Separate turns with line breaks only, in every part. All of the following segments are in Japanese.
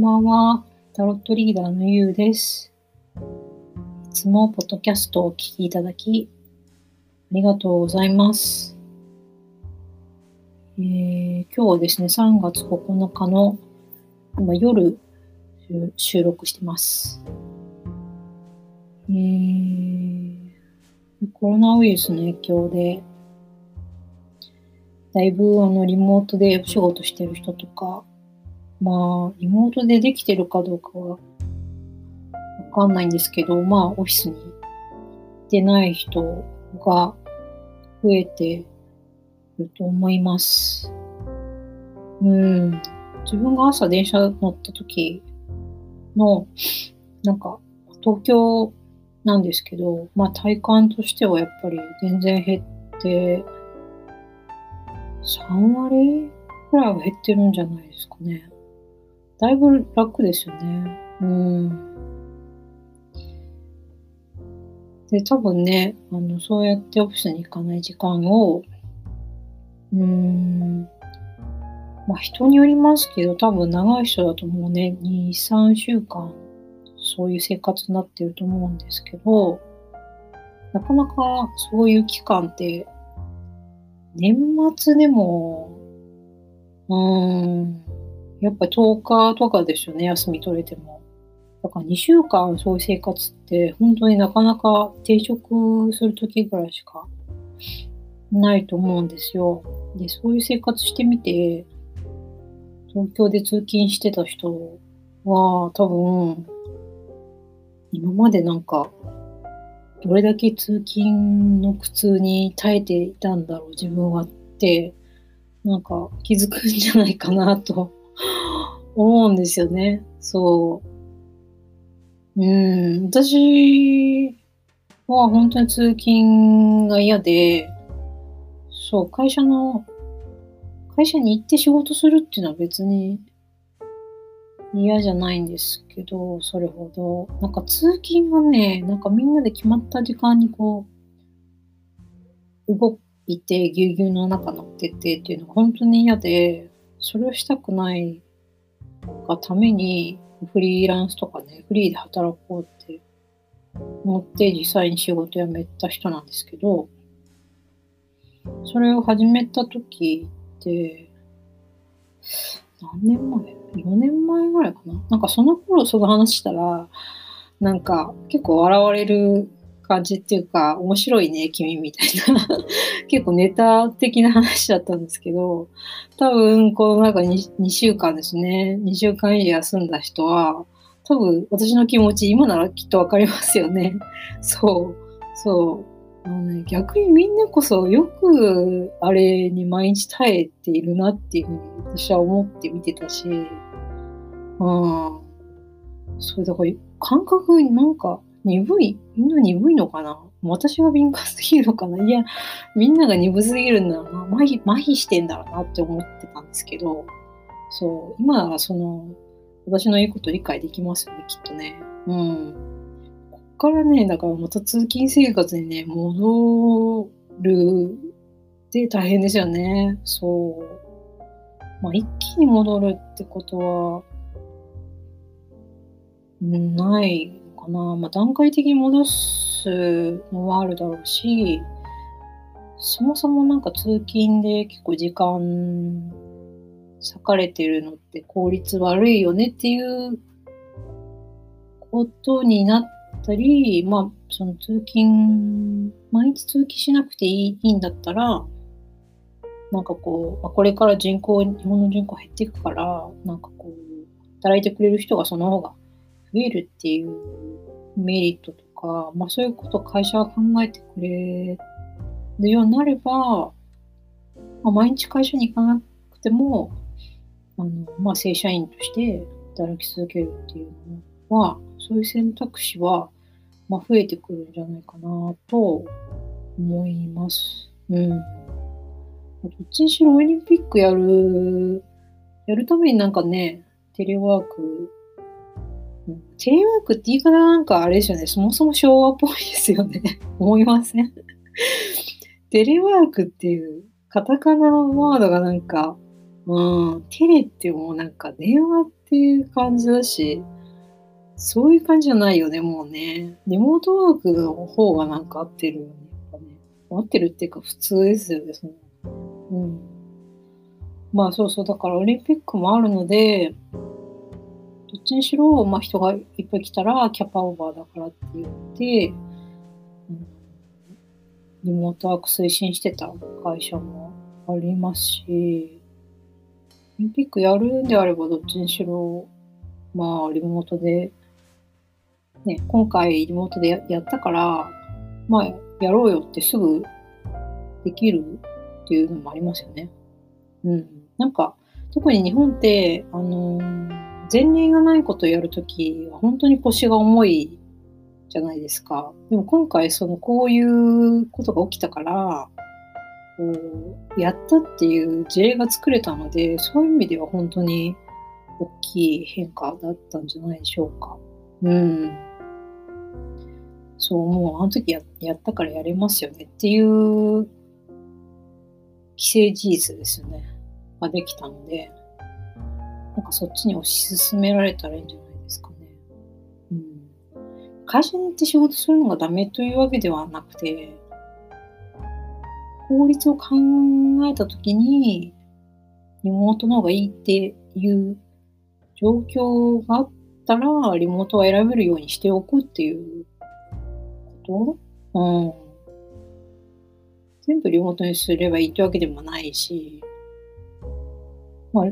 んばんは。タロットリーダーのゆうです。いつもポッドキャストをお聞きいただき、ありがとうございます。えー今日はですね、3月9日の今夜収収録してます。えーコロナウイルスの影響で、だいぶあのリモートでお仕事してる人とか、まあ、リモートでできてるかどうかはわかんないんですけど、まあ、オフィスに行ってない人が増えてると思います。うん。自分が朝電車乗った時の、なんか、東京なんですけど、まあ体感としてはやっぱり全然減って、3割くらいは減ってるんじゃないですかね。だいぶ楽ですよね。うん。で、多分ね、あの、そうやってオフィスに行かない時間を、うーん、まあ人によりますけど、多分長い人だともうね、2、3週間、そういう生活になってると思うんですけど、なかなかそういう期間って、年末でも、うーん、やっぱ10日とかですよね、休み取れても。だから2週間そういう生活って本当になかなか定職するときぐらいしかないと思うんですよ。で、そういう生活してみて、東京で通勤してた人は多分、今までなんか、どれだけ通勤の苦痛に耐えていたんだろう、自分はって、なんか気づくんじゃないかなと思うんですよね。そう。うん、私は本当に通勤が嫌で、そう、会社の、会社に行って仕事するっていうのは別に嫌じゃないんですけど、それほど。なんか通勤がね、なんかみんなで決まった時間にこう、動いて、ぎゅうぎゅうの中乗っててっていうのが本当に嫌で、それをしたくないがために、フリーランスとかね、フリーで働こうって思って実際に仕事辞めた人なんですけど、それを始めた時って、何年前 ?4 年前ぐらいかな？なんかその頃その話したら、なんか結構笑われる感じっていうか、面白いね、君みたいな。結構ネタ的な話だったんですけど、多分この中 2, 2週間ですね、2週間以上休んだ人は、多分私の気持ち今ならきっとわかりますよね。そう、そう。あのね、逆にみんなこそよくあれに毎日耐えているなっていうふうに私は思って見てたし、うん。そう、だから感覚になんか鈍い、みんな鈍いのかな？私が敏感すぎるのかな？いや、みんなが鈍すぎるんだろうな。麻痺、麻痺してんだろうなって思ってたんですけど、そう、今ならその、私の言うこと理解できますよね、きっとね。うん。こっからね、だからまた通勤生活にね、戻るって大変ですよね。そう。まあ、一気に戻るってことは、ないな。まあ、段階的に戻すのはあるだろうし、そもそもなんか通勤で結構時間割かれてるのって効率悪いよねっていうことになったり、まあ、その通勤、毎日通勤しなくていいんだったら、なんかこう、あこれから人口、日本の人口減っていくから、なんかこう、働いてくれる人がその方が増えるっていうメリットとか、まあそういうことを会社が考えてくれるようになれば、まあ、毎日会社に行かなくても、あの、まあ正社員として働き続けるっていうのは、そういう選択肢は、まあ増えてくるんじゃないかなと思います。うん。どっちにしろオリンピックやる、やるためになんかね、テレワーク、テレワークって言い方なんかあれですよね、そもそも昭和っぽいですよね。思いません？テレワークっていうカタカナワードがなんか、うん、テレってもうなんか電話っていう感じだし、そういう感じじゃないよね、もうね。リモートワークの方がなんか合ってるよね。やっぱね合ってるっていうか普通ですよね、その。うん。まあそうそう、だからオリンピックもあるので、っちにしろ、まあ人がいっぱい来たらキャパオーバーだからって言って、うん、リモートワーク推進してた会社もありますし、オリンピックやるんであればどっちにしろ、まあリモートで、ね、今回リモートでやったから、まあやろうよってすぐできるっていうのもありますよね。うん。なんか、特に日本って、あのー、前例がないことをやるときは本当に腰が重いじゃないですか。でも今回、その、こういうことが起きたから、こう、やったっていう事例が作れたので、そういう意味では本当に大きい変化だったんじゃないでしょうか。うん。そう、もうあの時ややったからやれますよねっていう既成事実ですよね。ができたので、なんかそっちに推し進められたらいいんじゃないですかね。うん。会社に行って仕事するのがダメというわけではなくて、法律を考えたときに、リモートの方がいいっていう状況があったら、リモートは選べるようにしておくっていうこと？うん。全部リモートにすればいいってわけでもないし、まあ、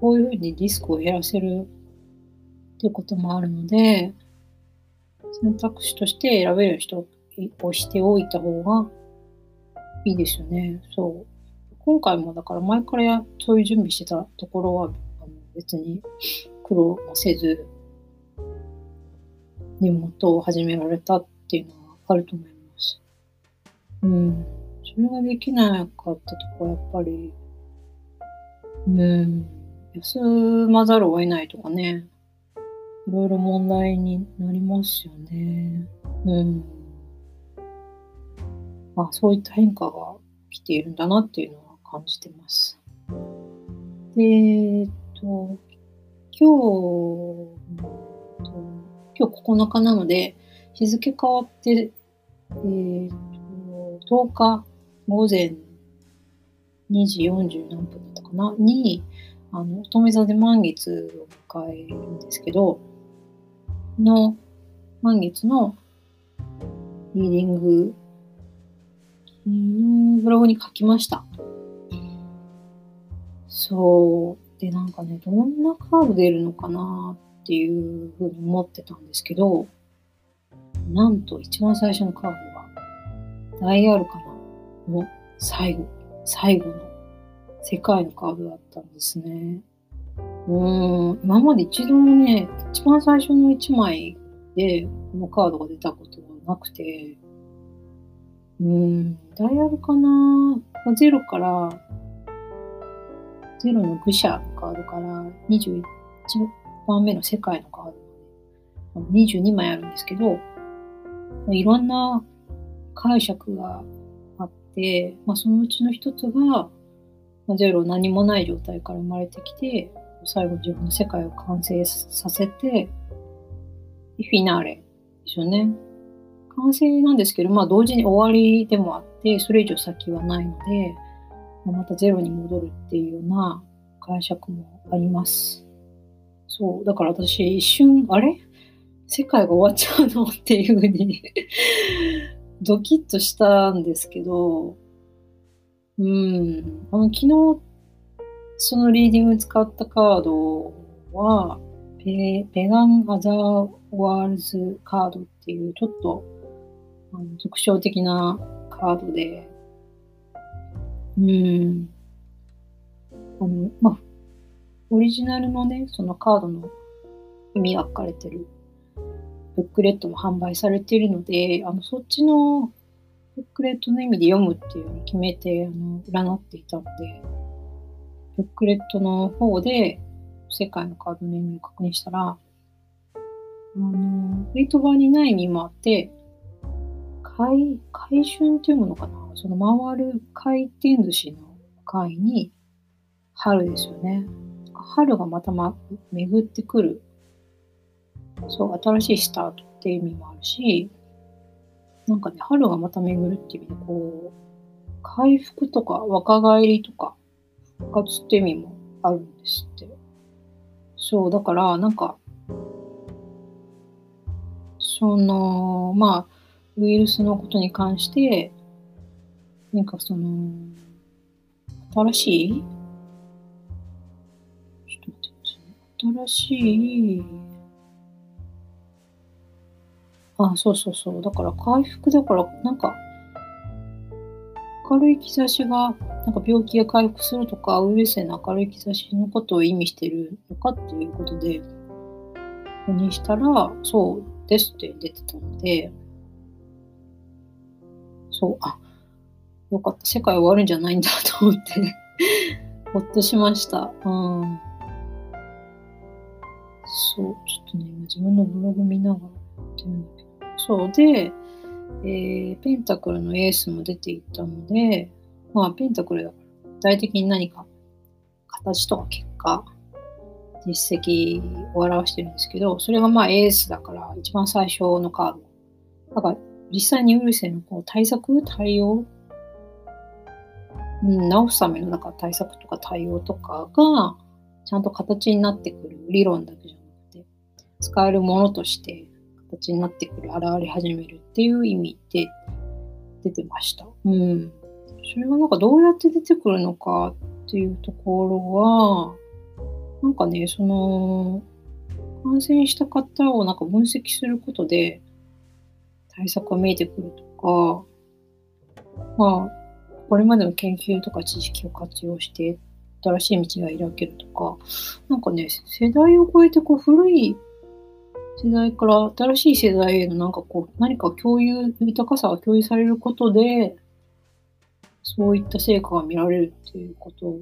こういうふうにリスクを減らせるっていうこともあるので、選択肢として選べる人をしておいた方がいいですよね。そう。今回もだから前からそういう準備してたところは別に苦労もせず、荷物を始められたっていうのはあると思います。うん。それができなかったとこはやっぱり、うん、休まざるを得ないとかね、いろいろ問題になりますよね。うん。まあ、そういった変化が起きているんだなっていうのは感じてます。で、えっと、今日、今日9日なので、日付変わって、えー、と10日午前2時40何分だったかなに、あの、乙女座で満月を迎えるんですけど、の満月のリーディング、昨日ブログに書きました。そう。で、なんかね、どんなカード出るのかなっていうふうに思ってたんですけど、なんと一番最初のカードが、ダイアルカナの最後、最後の世界のカードだったんですね。うん、今まで一度もね、一番最初の1枚でこのカードが出たことがなくて、うん、ダイヤルかな？ゼロから、ゼロの愚者のカードから21番目の世界のカードまで、22枚あるんですけど、いろんな解釈があって、まあ、そのうちの一つが、ゼロ何もない状態から生まれてきて、最後自分の世界を完成させて、フィナーレですよね。完成なんですけど、まあ同時に終わりでもあって、それ以上先はないので、またゼロに戻るっていうような解釈もあります。そう。だから私一瞬、あれ？世界が終わっちゃうの？っていうふうに ドキッとしたんですけど、うん。あの、昨日、そのリーディング使ったカードは、ペペガン・アザー・ワールズカードっていう、ちょっと、あの特徴的なカードで、うん。あの、まあ、オリジナルのね、そのカードの意味が書かれてるブックレットも販売されているので、あの、そっちのブックレットの意味で読むっていうふうに決めて、あの、占っていたので、ブックレットの方で世界のカードの意味を確認したら、あの、フェイト版にない意味もあって、回、回春っていうものかな？その回る回転寿司の回に、春ですよね。春がまたま巡ってくる。そう、新しいスタートっていう意味もあるし、なんかね、春がまた巡るっていう意味で、こう、回復とか若返りとか復活って意味もあるんですって。そう、だから、なんか、その、まあ、ウイルスのことに関して、なんかその、新しいちょっと待ってくださいね。新しい、あ、そうそうそう。だから回復だから、なんか、明るい兆しが、なんか病気が回復するとか、ウイルスへの明るい兆しのことを意味してるのかっていうことで、にしたら、そうですって出てたので、そう、あ、よかった。世界終わるんじゃないんだと思って ほっとしました。うん。そう、ちょっとね、今自分のブログ見ながらやってるん。そうで、えー、ペンタクルのエースも出ていったので、まあ、ペンタクルだから、具体的に何か形とか結果、実績を表してるんですけど、それがまあエースだから、一番最初のカード。だから、実際にウイルスへのこう対策、対応、うん、治すためのなんか対策とか対応とかが、ちゃんと形になってくる理論だけじゃなくて、使えるものとして形になってくる、現れ始めるっていう意味で出てました。うん。それがなんかどうやって出てくるのかっていうところは、なんかね、その、感染した方をなんか分析することで対策が見えてくるとか、まあ、これまでの研究とか知識を活用して新しい道が開けるとか、なんかね、世代を超えてこう古い世代から新しい世代へのなんかこう、何か共有、豊かさが共有されることで、そういった成果が見られるっていうこと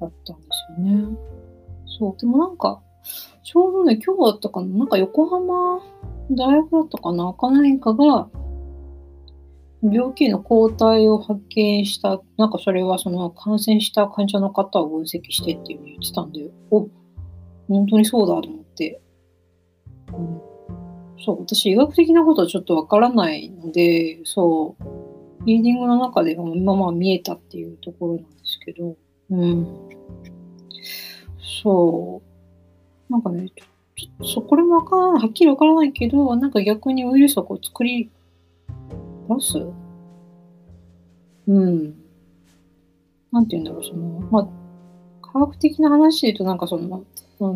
だったんですよね。そう。でもなんか、ちょうどね、今日だったかな、なんか横浜大学だったかな、か何かが、病気の抗体を発見した、なんかそれはその感染した患者の方を分析してっていうふうに言ってたんで、お、本当にそうだと思って、うん、そう、私医学的なことはちょっとわからないので、そう、リーディングの中でも今まあ見えたっていうところなんですけど、うん。そう。なんかね、ちょっとそこれもわからない、はっきりわからないけど、なんか逆にウイルスをこう作り出す？うん。なんて言うんだろう、その、まあ、科学的な話で言うと、なんかその、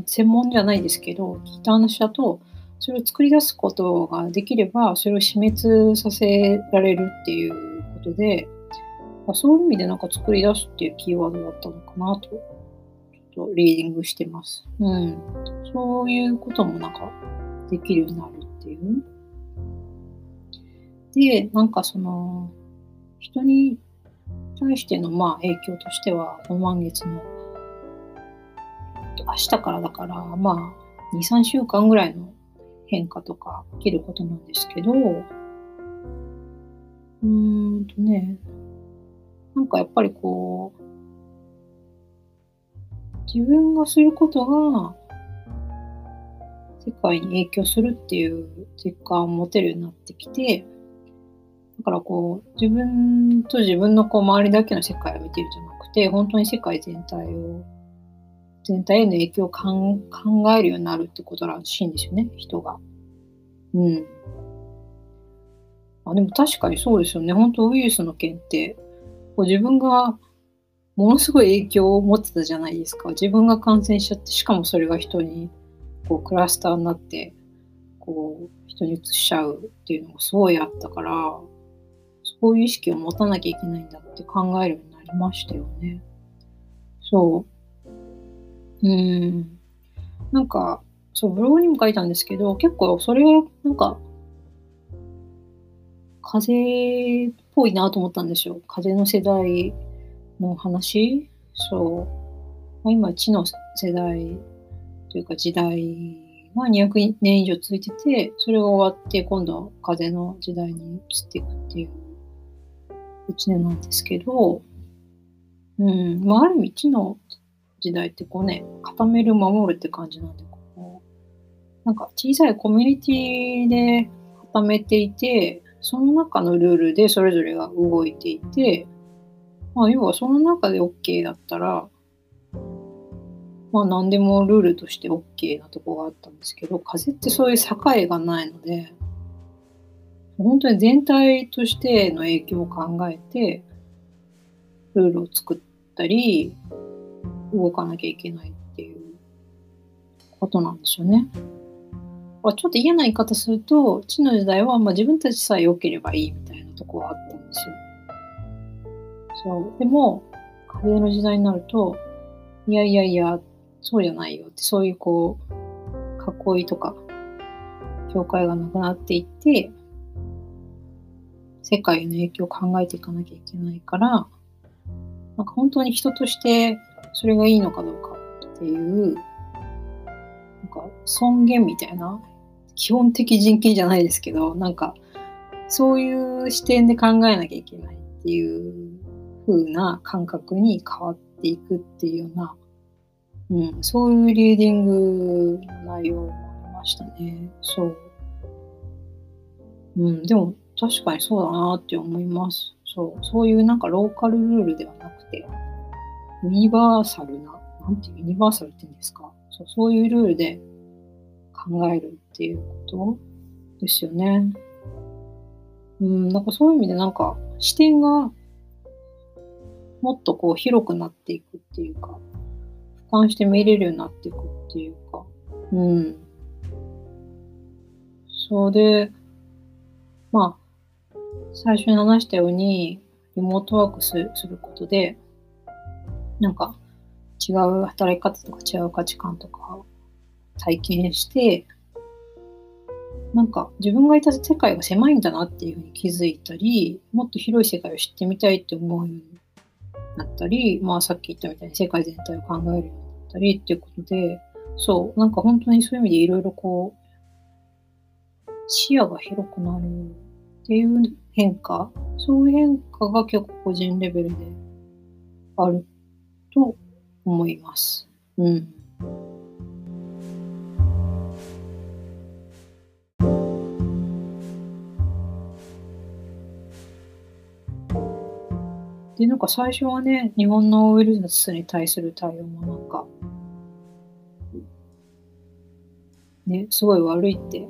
専門じゃないですけど、聞いた話だと、それを作り出すことができれば、それを死滅させられるっていうことで、まそういう意味でなんか作り出すっていうキーワードだったのかなと、ちょっとリーディングしてます。うん。そういうこともなんかできるようになるっていう。で、なんかその、人に対してのまあ影響としては、この満月の明日からだから、まあ、2、3週間ぐらいの変化とか起きることなんですけど、うーんとね、なんかやっぱりこう、自分がすることが世界に影響するっていう実感を持てるようになってきて、だからこう、自分と自分のこう周りだけの世界を見てるじゃなくて、本当に世界全体を全体への影響を考えるようになるってことらしいんですよね、人が。うん。あでも確かにそうですよね。本当ウイルスの件って、こう自分がものすごい影響を持ってたじゃないですか。自分が感染しちゃって、しかもそれが人にこうクラスターになって、こう人に移しちゃうっていうのがすごいあったから、そういう意識を持たなきゃいけないんだって考えるようになりましたよね。そう。うん。なんか、そう、ブログにも書いたんですけど、結構それがなんか、風っぽいなと思ったんですよ。風の世代の話。そう。今、地の世代というか時代が200年以上続いてて、それが終わって、今度は風の時代に移っていくっていう1年なんですけど、うん。まあ、ある意味、地の時代ってこうね、固める、守るって感じなんで、こう、なんか小さいコミュニティで固めていて、その中のルールでそれぞれが動いていて、まあ、要はその中で OK だったら、まあ何でもルールとして OK なとこがあったんですけど、風ってそういう境がないので、本当に全体としての影響を考えて、ルールを作ったり、動かなきゃいけないっていうことなんですよね。ちょっと嫌な言い方すると、地の時代はまあ自分たちさえ良ければいいみたいなとこはあったんですよ。そう。でも、風の時代になると、いやいやいや、そうじゃないよって、そういうこう、囲いとか、境界がなくなっていって、世界への影響を考えていかなきゃいけないから、なんか本当に人としてそれがいいのかどうかっていう、なんか尊厳みたいな、基本的人権じゃないですけど、なんかそういう視点で考えなきゃいけないっていう風な感覚に変わっていくっていうような、うん、そういうリーディングの内容もありましたね。そう。うん、でも確かにそうだなって思います。そう、そういうなんかローカルルールではなくて、ユニバーサルな、なんていうユニバーサルって言うんですか？そうそういうルールで考えるっていうことですよね。うん、なんかそういう意味でなんか視点がもっとこう広くなっていくっていうか、俯瞰して見れるようになっていくっていうか、うん。そうで、まあ、最初に話したように、リモートワークすることで、なんか違う働き方とか違う価値観とか体験して、なんか自分がいた世界が狭いんだなっていうふうに気づいたり、もっと広い世界を知ってみたいって思うようになったり、まあさっき言ったみたいに世界全体を考えるようになったりっていうことで、そう、なんか本当にそういう意味でいろいろこう、視野が広くなるっていう変化、そういう変化が結構個人レベルであると思います。うん。で、なんか最初はね、日本のウイルスに対する対応もなんか、ね、すごい悪いって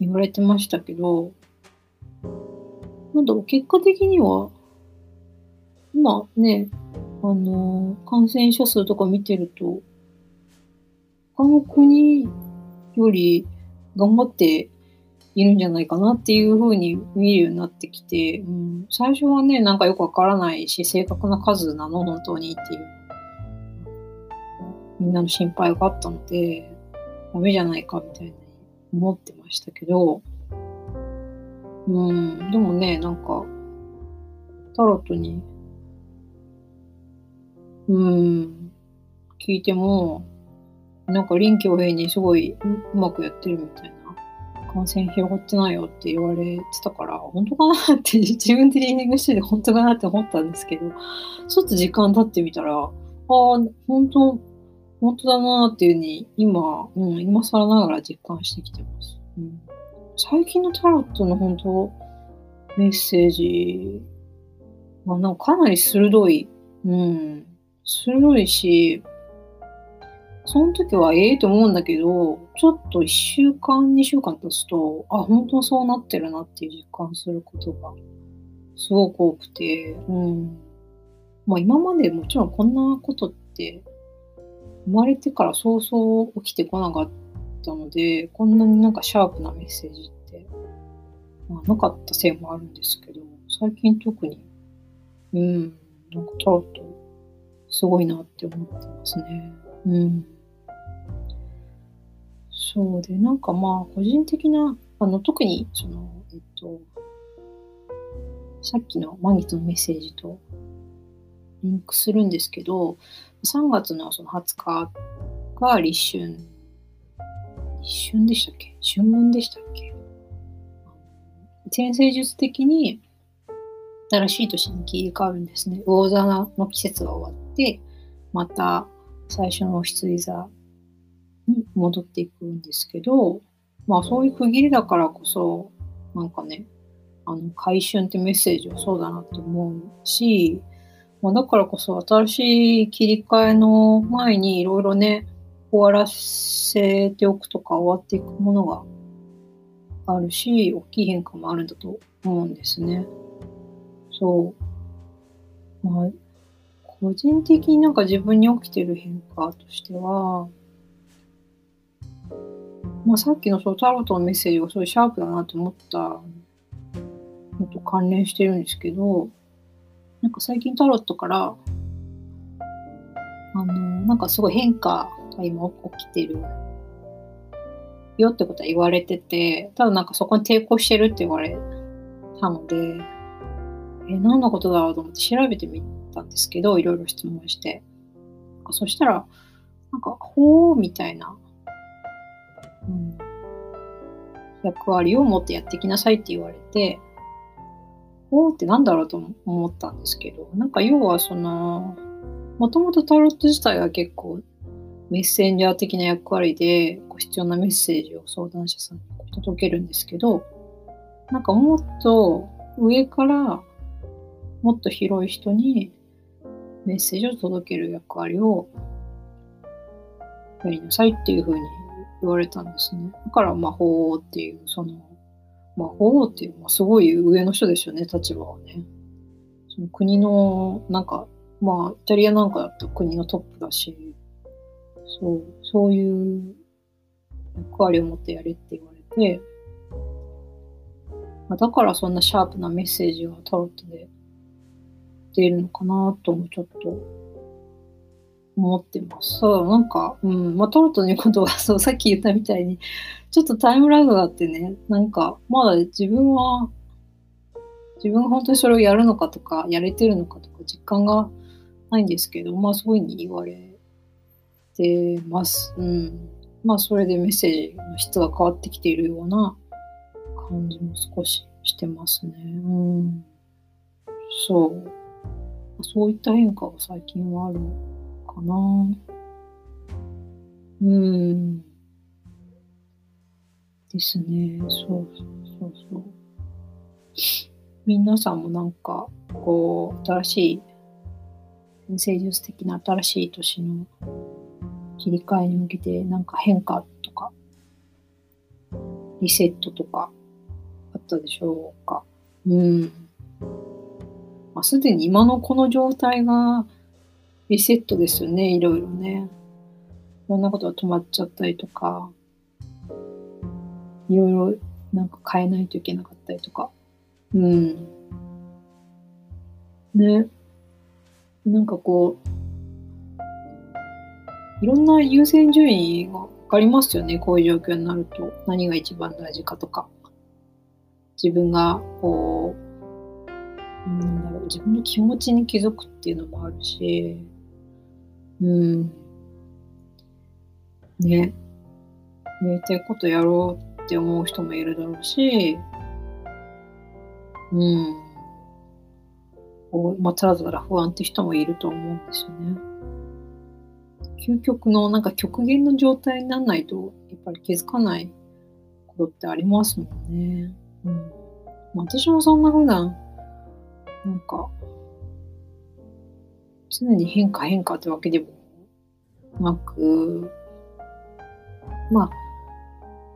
言われてましたけど、なんだろう、結果的には今ね、あのー、感染者数とか見てると、他の国より頑張っているんじゃないかなっていうふうに見るようになってきて、うん、最初はね、なんかよくわからないし、正確な数なの本当にっていう、みんなの心配があったので、ダメじゃないかみたいに思ってましたけど、うん、でもね、なんか、タロットにうん。聞いても、なんか臨機応変にすごいうまくやってるみたいな。感染広がってないよって言われてたから、本当かなって 自分でリーディングしてて本当かなって思ったんですけど、ちょっと時間経ってみたら、ああ、本当、本当だなっていうふうに今、うん、今更ながら実感してきてます。うん、最近のタロットの本当、メッセージはなんかかなり鋭い、うん、鋭いし、その時はええと思うんだけど、ちょっと1週間、2週間経つと、あ、本当そうなってるなっていう実感することがすごく多くて、うん。まあ今までもちろんこんなことって生まれてからそうそう起きてこなかったので、こんなになんかシャープなメッセージって、まあ、なかったせいもあるんですけど、最近特に、うん、なんかタロットすごいなって思ってますね。うん。そうで、なんかまあ、個人的な、あの、特に、その、えっと、さっきの満月のメッセージとリンクするんですけど、3月のその20日が立春、立春でしたっけ？春分でしたっけ？天星術的に新しい年に切り替わるんですね。魚座の季節が終わって、また最初の羊座に戻っていくんですけど、まあそういう区切りだからこそ、なんかね、あの、回春ってメッセージはそうだなって思うし、まあ、だからこそ新しい切り替えの前にいろいろね、終わらせておくとか終わっていくものがあるし、大きい変化もあるんだと思うんですね。そう。まあ、個人的になんか自分に起きてる変化としては、まあさっきのそうタロットのメッセージがすごいシャープだなと思ったのと関連してるんですけど、なんか最近タロットから、あの、なんかすごい変化が今起きてるよってことは言われてて、ただなんかそこに抵抗してるって言われたので、え、何のことだろうと思って調べてみたんですけど、いろいろ質問して。そしたら、なんか、ほうみたいな、うん、役割を持ってやってきなさいって言われて、ほうってなんだろうと思ったんですけど、なんか要はその、もともとタロット自体は結構メッセンジャー的な役割で必要なメッセージを相談者さんに届けるんですけど、なんかもっと上からもっと広い人にメッセージを届ける役割をやりなさいっていうふうに言われたんですね。だから魔法っていう、その、魔法っていう、まあ、すごい上の人ですよね、立場はね。その国の、なんか、まあ、イタリアなんかだった国のトップだし、そう、そういう役割を持ってやれって言われて、まあ、だからそんなシャープなメッセージがタロットでているのかなともちょっと思ってます。そう、なんか、うん、まあ、トロトのことは、そう、さっき言ったみたいに、ちょっとタイムラグがあってね、なんか、まだ自分は、自分が本当にそれをやるのかとか、やれてるのかとか、実感がないんですけど、まあ、そういうふうに言われてます。うん。まあ、それでメッセージの質が変わってきているような感じも少ししてますね。うん。そう。そういった変化が最近はあるかな。うん。ですね。そうそうそうそう。皆さんもなんか、こう、新しい、先生術的な新しい年の切り替えに向けて、なんか変化とか、リセットとか、あったでしょうか？うん。まあ、すでに今のこの状態がリセットですよね、いろいろね。いろんなことが止まっちゃったりとか、いろいろなんか変えないといけなかったりとか。うん。ね。なんかこう、いろんな優先順位がわかりますよね、こういう状況になると。何が一番大事かとか。自分がこう、なんだろう、自分の気持ちに気づくっていうのもあるし、うん。ね。やりたいことやろうって思う人もいるだろうし、うん。まあ、ただただ不安って人もいると思うんですよね。究極のなんか極限の状態にならないと、やっぱり気づかないことってありますもんね。うん。まあ、私もそんな普段、なんか、常に変化変化ってわけでもなく、まあ、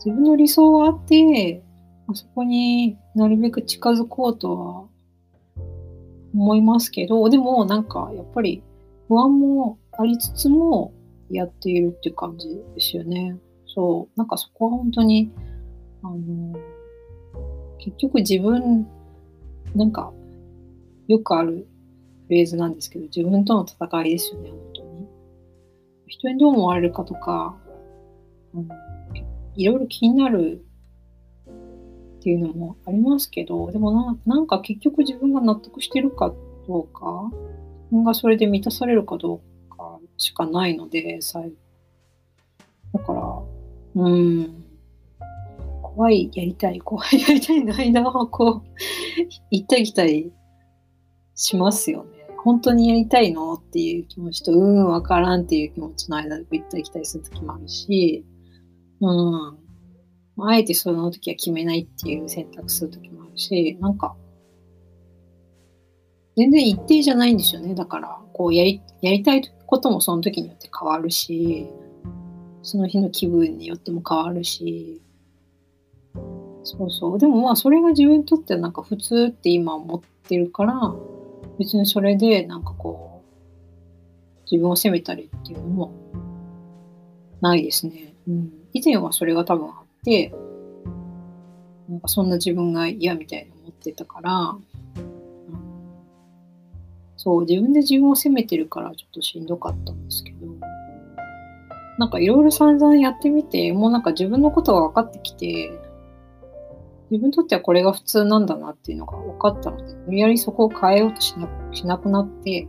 自分の理想はあって、あそこになるべく近づこうとは思いますけど、でもなんかやっぱり不安もありつつもやっているって感じですよね。そう。なんかそこは本当に、あの、結局自分、なんかよくあるフレーズなんですけど、自分との戦いですよね、本当に。人にどう思われるかとか、うん、いろいろ気になるっていうのもありますけど、でもななんか結局自分が納得してるかどうか、自分がそれで満たされるかどうかしかないので、最後。だから、うん、怖い、やりたい、怖い、やりたいの間はこう、行ったり来たりしますよね。本当にやりたいのっていう気持ちと、うん、わからんっていう気持ちの間で行ったり来たりする時もあるし、うん。あえてその時は決めないっていう選択する時もあるし、なんか、全然一定じゃないんですよね。だから、こうやり、やりたいこともその時によって変わるし、その日の気分によっても変わるし、そうそう。でもまあそれが自分にとってはなんか普通って今思ってるから、別にそれでなんかこう、自分を責めたりっていうのもないですね。うん。以前はそれが多分あって、なんかそんな自分が嫌みたいに思ってたから、うん、そう、自分で自分を責めてるからちょっとしんどかったんですけど、なんかいろいろ散々やってみて、もうなんか自分のことが分かってきて、自分にとってはこれが普通なんだなっていうのが分かったので、無理やりそこを変えようとしなしなくなって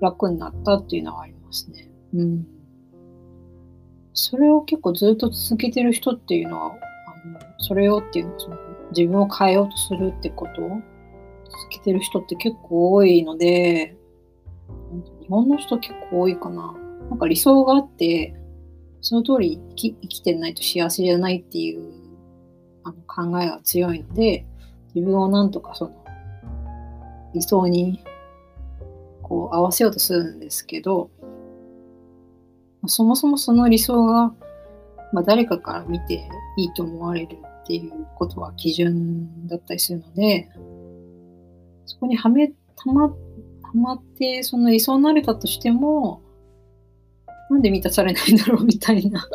楽になったっていうのはありますね。うん。それを結構ずっと続けてる人っていうのは、あのそれをっていうのはその自分を変えようとするってこと？を続けてる人って結構多いので、日本の人結構多いかな。なんか理想があって、その通り生き生きてないと幸せじゃないっていうあの考えが強いので、自分をなんとかその理想にこう合わせようとするんですけど、そもそもその理想が、まあ、誰かから見ていいと思われるっていうことは基準だったりするので、そこにはめ、たま、はまって、その理想になれたとしても、なんで満たされないんだろうみたいな。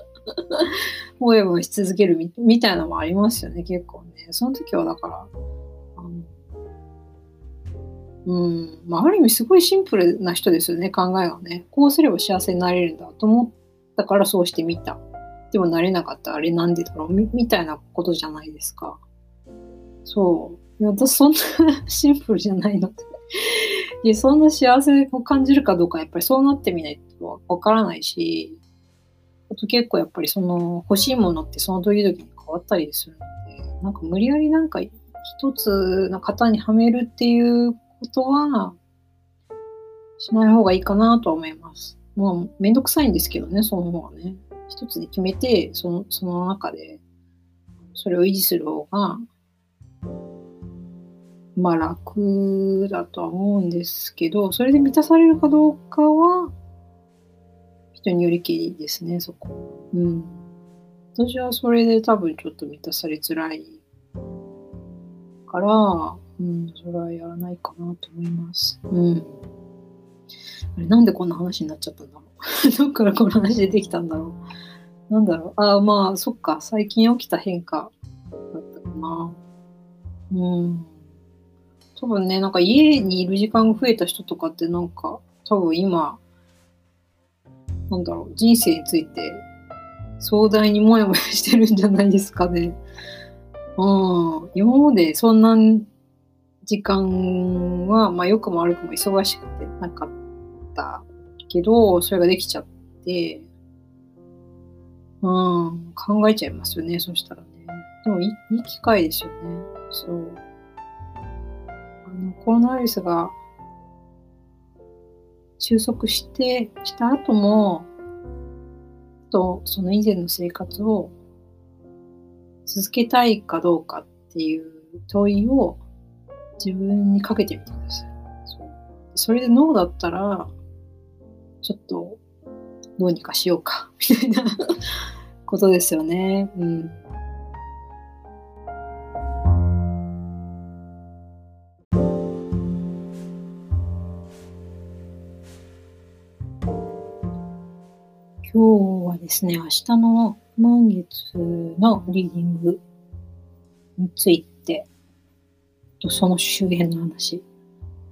もやもやし続けるみみたいなのもありますよね、結構ね。その時はだから、あのうん、まあ、ある意味すごいシンプルな人ですよね、考えがね。こうすれば幸せになれるんだと思ったからそうしてみた。でもなれなかったあれなんでだろう？みみたいなことじゃないですか。そう。私そんな シンプルじゃないのでいや、そんな幸せを感じるかどうかやっぱりそうなってみないとわからないし、あと結構やっぱりその欲しいものってその時々に変わったりするので、なんか無理やりなんか一つの型にはめるっていうことはしない方がいいかなとは思います。もうめんどくさいんですけどね、その方がね。一つに決めて、そのその中でそれを維持する方が、まあ楽だとは思うんですけど、それで満たされるかどうかは、人によりきりですね、そこ。うん。私はそれで多分ちょっと満たされづらいから、うん、それはやらないかなと思います。うん。あれ、なんでこんな話になっちゃったんだろう。どっからこの話出てきたんだろう。なんだろう。ああ、まあ、そっか。最近起きた変化だったかな。うん。多分ね、なんか家にいる時間が増えた人とかってなんか、多分今、なんだろう、人生について壮大にもやもやしてるんじゃないですかね。うん。今までそんな時間は、まあ良くも悪くも忙しくてなかったけど、それができちゃって、うん、考えちゃいますよね、そしたらね。でもいいいい機会ですよね。そう。あの、コロナウイルスが収束して、した後も、とその以前の生活を続けたいかどうかっていう問いを自分にかけてみてください。それでノーだったら、ちょっとどうにかしようか、みたいなことですよね。うん。ですね、明日の満月のリーディングについて、その周辺の話、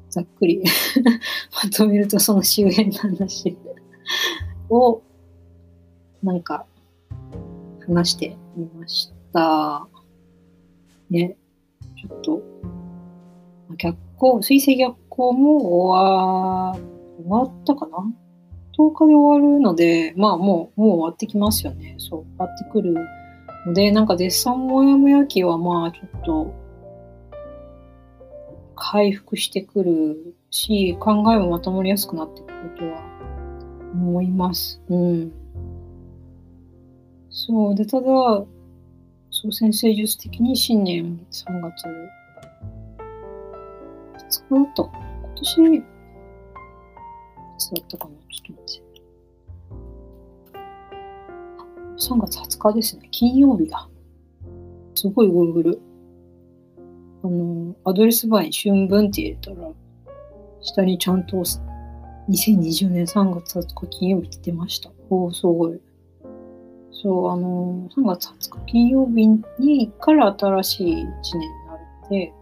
ざっくり まとめるとその周辺の話 を、なんか、話してみました。ね、ちょっと、逆光、水星逆光も終わ、終わったかな10日で終わるので、まあもう、もう終わってきますよね。そう、終わってくるので、なんかデッサンもやもや期はまあちょっと、回復してくるし、考えもまとまりやすくなっていくとは思います。うん。そう。で、ただ、そう、先生術的に新年3月2日だったかな今年、いつだったかな？3月20日ですね。金曜日だ。すごいぐるぐる。あの、アドレスバーに春分って入れたら、下にちゃんと2020年3月20日金曜日って出ました。おお、すごい。そう、あの、3月20日金曜日にから新しい1年になるので、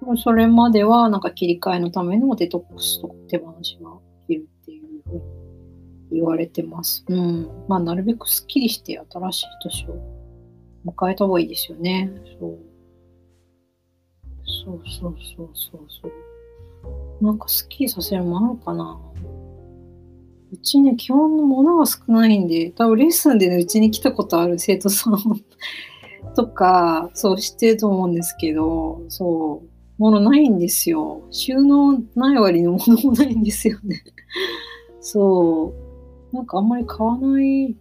多分それまではなんか切り替えのためのデトックスとか手放しが言われてます。うん。まあ、なるべくスッキリして新しい年を迎えた方がいいですよね。そう。そうそうそうそうそう。なんかスッキリさせるもんあるかなうちね、基本のものが少ないんで、多分レッスンでね、うちに来たことある生徒さん とか、そう知ってると思うんですけど、そう、ものないんですよ。収納ない割のものもないんですよね。そう。なんかあんまり買わない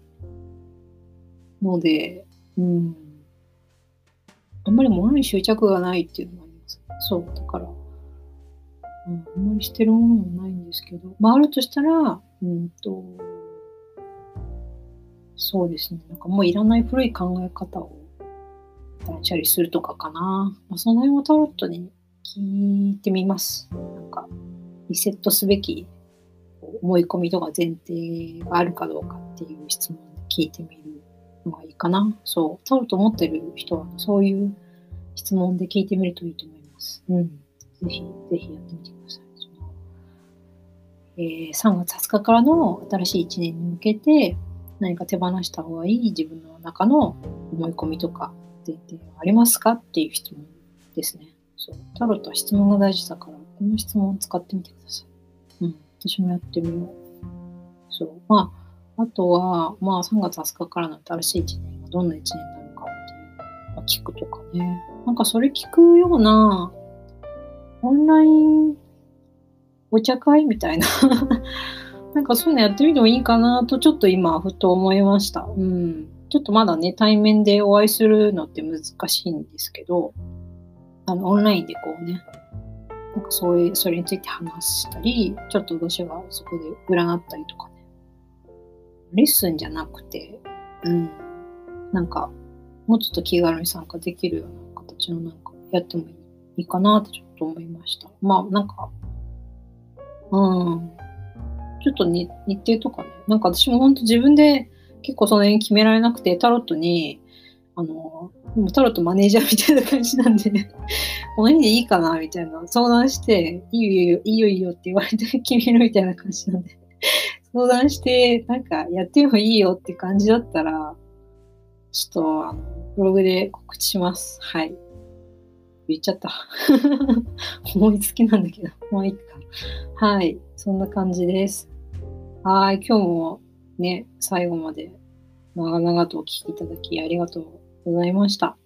ので、うん。あんまり物に執着がないっていうのもあります。そう。だから、うん、あんまりしてるものもないんですけど、まああるとしたら、うんと、そうですね。なんかもういらない古い考え方を断捨離するとかかな。まあ、その辺はタロットに聞いてみます。なんか、リセットすべき思い込みとか前提があるかどうかっていう質問で聞いてみるのがいいかな。そう。タロット持ってる人はそういう質問で聞いてみるといいと思います。うん。ぜひ、ぜひやってみてください。そのえー3月20日からの新しい1年に向けて何か手放した方がいい自分の中の思い込みとか前提はありますかっていう質問ですね。そう。タロットは質問が大事だから、この質問を使ってみてください。私もやってみよう。そう。まあ、あとは、まあ3月20日からの新しい1年がどんな1年になるかっていう、まあ、聞くとかね。なんかそれ聞くような、オンラインお茶会みたいな。なんかそういうのやってみてもいいかなとちょっと今ふと思いました。うん。ちょっとまだね、対面でお会いするのって難しいんですけど、あの、オンラインでこうね、なんかそういう、それについて話したり、ちょっと私がそこで占ったりとかね。レッスンじゃなくて、うん。なんか、もうちょっと気軽に参加できるような形のなんかやってもいいかなってちょっと思いました。まあなんか、うん。ちょっとに日程とかね、なんか私も本当自分で結構その辺決められなくて、タロットに、あの、でもタロットマネージャーみたいな感じなんで、この日でいいかなみたいな相談して、いいよいいよ、いいよいいよって言われて決めるみたいな感じなんで、相談して、なんかやってもいいよって感じだったら、ちょっとあのブログで告知します。はい。言っちゃった。思いつきなんだけど、まあいいか。はい。そんな感じです。はい。今日もね、最後まで長々とお聞きいただきありがとうございました。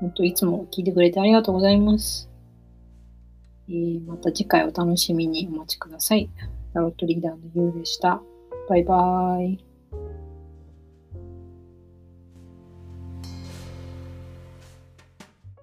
本当いつも聞いてくれてありがとうございます。えーまた次回お楽しみにお待ちください。タロットリーダーのゆうでした。バイバーイ。